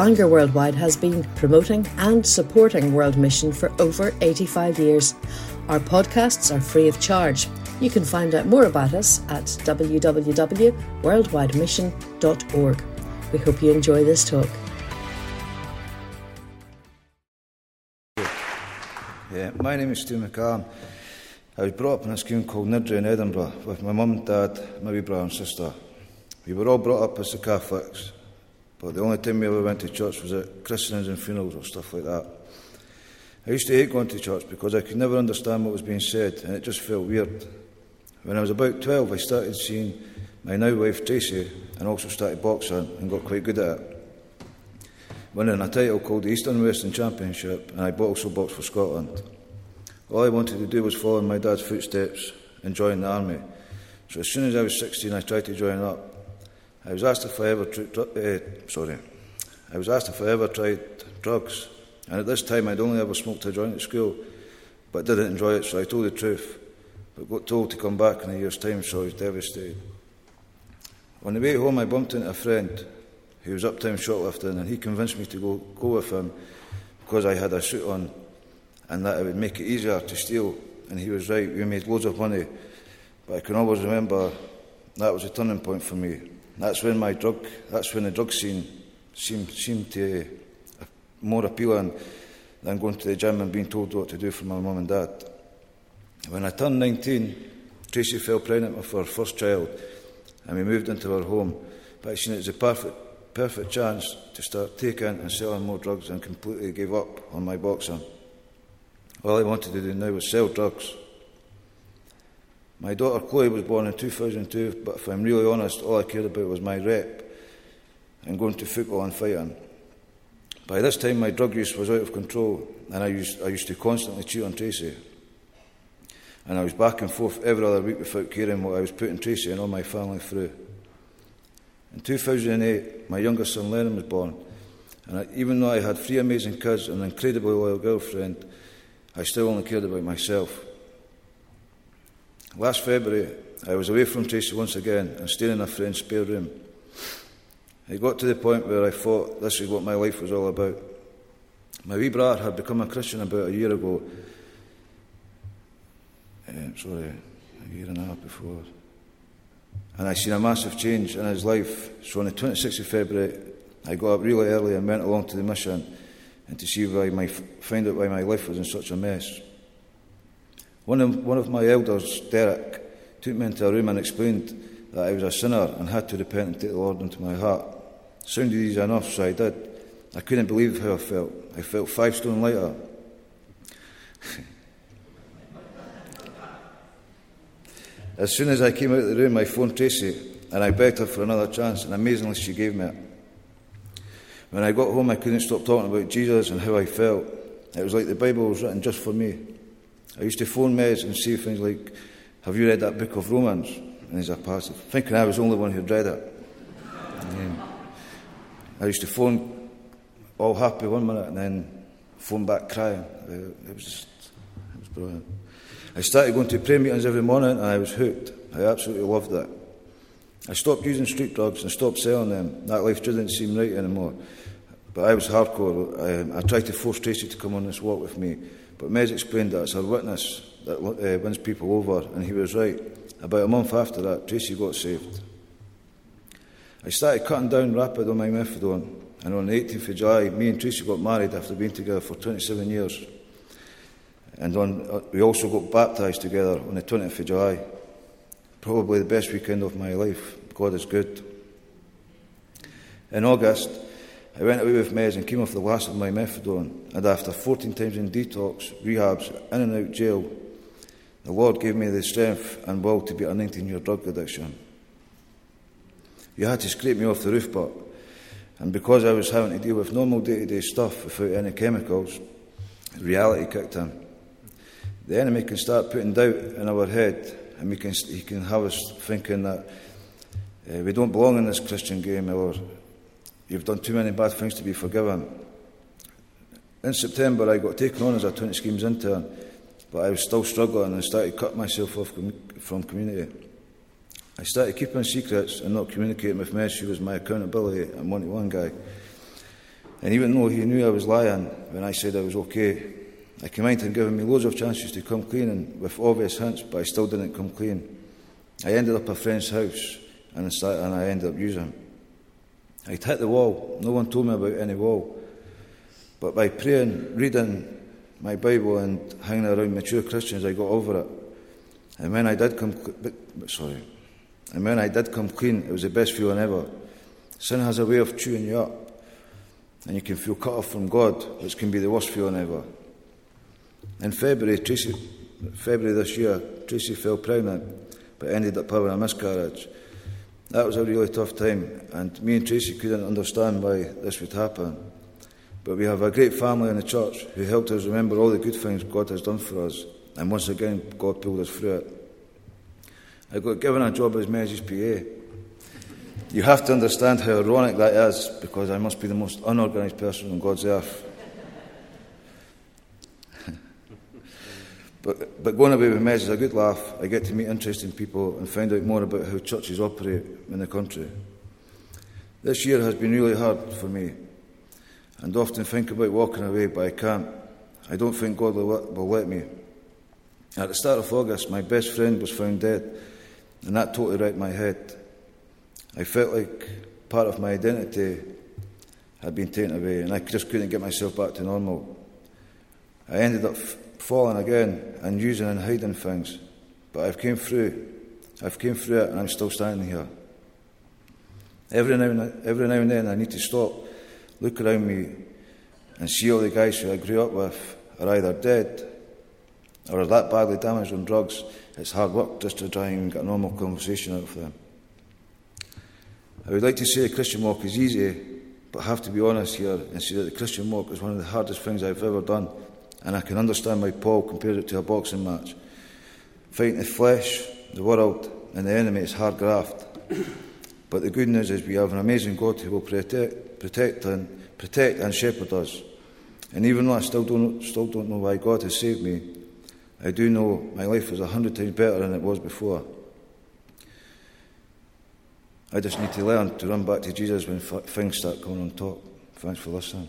Bangor Worldwide has been promoting and supporting World Mission for over 85 years. Our podcasts are free of charge. You can find out more about us at www.worldwidemission.org. We hope you enjoy this talk. Yeah, my name is Stu McCann. I was brought up in a school called Niddrie in Edinburgh with my mum, dad, my wee brother and sister. We were all brought up as the Catholics, but the only time we ever went to church was at christenings and funerals or stuff like that. I used to hate going to church because I could never understand what was being said and it just felt weird. When I was about 12, I started seeing my now wife Tracy and also started boxing and got quite good at it winning a title called the Eastern Western Championship, and I also boxed for Scotland. All I wanted to do was follow in my dad's footsteps and join the army. So as soon as I was 16, I tried to join up. I was asked if I ever uh, sorry, I was asked if I ever tried drugs, and at this time I'd only ever smoked a joint at school, but didn't enjoy it, so I told the truth. But got told to come back in a year's time, so I was devastated. On the way home, I bumped into a friend who was uptown shoplifting, and he convinced me to go, go with him because I had a suit on and that it would make it easier to steal. And he was right, we made loads of money. But I can always remember that was a turning point for me. That's when my drug, that's when the drug scene seemed, seemed to uh, more appealing than going to the gym and being told what to do from my mum and dad. When I turned 19, Tracy fell pregnant with her first child, and we moved into our home. But seen it as a perfect perfect chance to start taking and selling more drugs and completely gave up on my boxing. All I wanted to do now was sell drugs. My daughter Chloe was born in 2002, but if I'm really honest, all I cared about was my rep and going to football and fighting. By this time, my drug use was out of control, and I used, I used to constantly cheat on Tracy. And I was back and forth every other week without caring what I was putting Tracy and all my family through. In 2008, my youngest son Lennon was born, and I, even though I had three amazing kids and an incredibly loyal girlfriend, I still only cared about myself. Last February, I was away from Tracy once again and staying in a friend's spare room. It got to the point where I thought this is what my life was all about. My wee brother had become a Christian about a year ago. Uh, sorry, a year and a half before. And I seen a massive change in his life. So on the 26th of February, I got up really early and went along to the mission and to see why my, find out why my life was in such a mess. One of, one of my elders, Derek, took me into a room and explained that I was a sinner and had to repent and take the Lord into my heart. It sounded easy enough, so I did. I couldn't believe how I felt. I felt five stone lighter. As soon as I came out of the room, I phoned Tracy and I begged her for another chance, and amazingly, she gave me it. When I got home, I couldn't stop talking about Jesus and how I felt. It was like the Bible was written just for me. I used to phone Mez and say things like, Have you read that book of Romans? And he's a passive, thinking I was the only one who'd read it. I used to phone all happy one minute and then phone back crying. Uh, it was just, it was brilliant. I started going to prayer meetings every morning and I was hooked. I absolutely loved it. I stopped using street drugs and stopped selling them. That life didn't seem right anymore. But I was hardcore. I, I tried to force Tracy to come on this walk with me. But Mez explained that it's her witness that uh, wins people over, and he was right. About a month after that, Tracy got saved. I started cutting down rapid on my methadone, and on the 18th of July, me and Tracy got married after being together for 27 years. And on, uh, we also got baptised together on the 20th of July. Probably the best weekend of my life. God is good. In August, I went away with Mez and came off the last of my methadone. And after 14 times in detox, rehabs, in and out jail, the Lord gave me the strength and will to beat a 19 year drug addiction. You had to scrape me off the roof, but, and because I was having to deal with normal day to day stuff without any chemicals, reality kicked in. The enemy can start putting doubt in our head, and we can, he can have us thinking that uh, we don't belong in this Christian game, or you've done too many bad things to be forgiven. In September, I got taken on as a 20 schemes intern, but I was still struggling and started cutting myself off from community. I started keeping secrets and not communicating with Mez, who was my accountability and one to one guy. And even though he knew I was lying when I said I was okay, I out and given me loads of chances to come clean and with obvious hints, but I still didn't come clean. I ended up at a friend's house and started, and I ended up using him. I'd hit the wall. No one told me about any wall. But by praying, reading my Bible and hanging around mature Christians, I got over it. And when I did come, sorry, and when I did come clean, it was the best feeling ever. Sin has a way of chewing you up, and you can feel cut off from God, which can be the worst feeling ever. In February, Tracy, February this year, Tracy fell pregnant, but ended up having a miscarriage. That was a really tough time, and me and Tracy couldn't understand why this would happen. But we have a great family in the church who helped us remember all the good things God has done for us, and once again, God pulled us through it. I got given a job as Maggie's PA. You have to understand how ironic that is because I must be the most unorganised person on God's earth. But, but going away with Mez is a good laugh. I get to meet interesting people and find out more about how churches operate in the country. This year has been really hard for me and often think about walking away, but I can't. I don't think God will let, me. At the start of August, my best friend was found dead and that totally wrecked my head. I felt like part of my identity had been taken away, and I just couldn't get myself back to normal. I ended up falling again and using and hiding things, but I've came through. I've came through it, and I'm still standing here. Every now and, every now and then, I need to stop, look around me, and see all the guys who I grew up with are either dead or are that badly damaged on drugs it's hard work just to try and get a normal conversation out of them. I would like to say the Christian walk is easy, but I have to be honest here and say that the Christian walk is one of the hardest things I've ever done, and I can understand why Paul compared it to a boxing match. Fighting the flesh, the world, and the enemy is hard graft. But the good news is we have an amazing God who will protect, protect and protect and shepherd us. And even though I still don't, still don't know why God has saved me, I do know my life is a hundred times better than it was before. I just need to learn to run back to Jesus when things start coming on top. Thanks for listening.